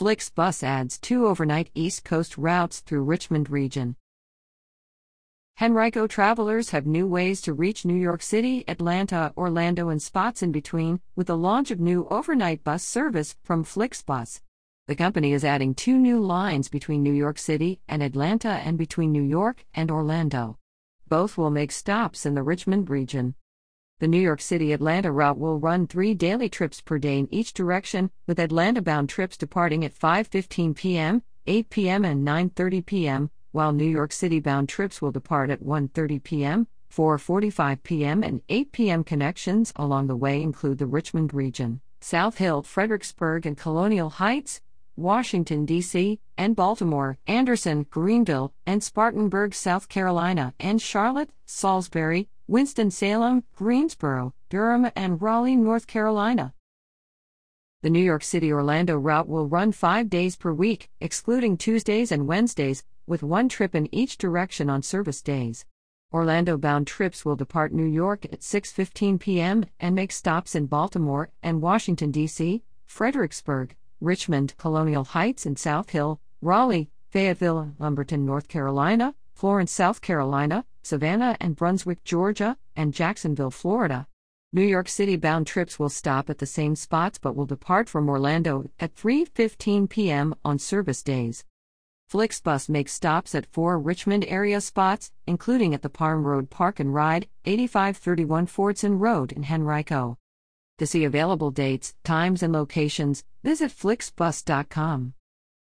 Flixbus adds two overnight East Coast routes through Richmond region. Henrico travelers have new ways to reach New York City, Atlanta, Orlando, and spots in between with the launch of new overnight bus service from Flixbus. The company is adding two new lines between New York City and Atlanta and between New York and Orlando. Both will make stops in the Richmond region. The New York City Atlanta route will run 3 daily trips per day in each direction, with Atlanta bound trips departing at 5:15 p.m., 8 p.m., and 9:30 p.m., while New York City bound trips will depart at 1:30 p.m., 4:45 p.m., and 8 p.m. Connections along the way include the Richmond region, South Hill, Fredericksburg, and Colonial Heights, Washington, D.C., and Baltimore, Anderson, Greenville, and Spartanburg, South Carolina, and Charlotte, Salisbury, Winston-Salem, Greensboro, Durham, and Raleigh, North Carolina. The New York City Orlando route will run five days per week, excluding Tuesdays and Wednesdays, with one trip in each direction on service days. Orlando bound trips will depart New York at 6:15 p.m. and make stops in Baltimore and Washington D.C., Fredericksburg, Richmond, Colonial Heights and South Hill, Raleigh, Fayetteville, Lumberton, North Carolina, Florence, South Carolina, Savannah and Brunswick, Georgia, and Jacksonville, Florida. New York City bound trips will stop at the same spots but will depart from Orlando at 3:15 p.m. on service days. Flixbus makes stops at four Richmond area spots, including at the Parham Road Park and Ride, 8531 Fordson Road in Henrico. To see available dates, times, and locations, visit flixbus.com.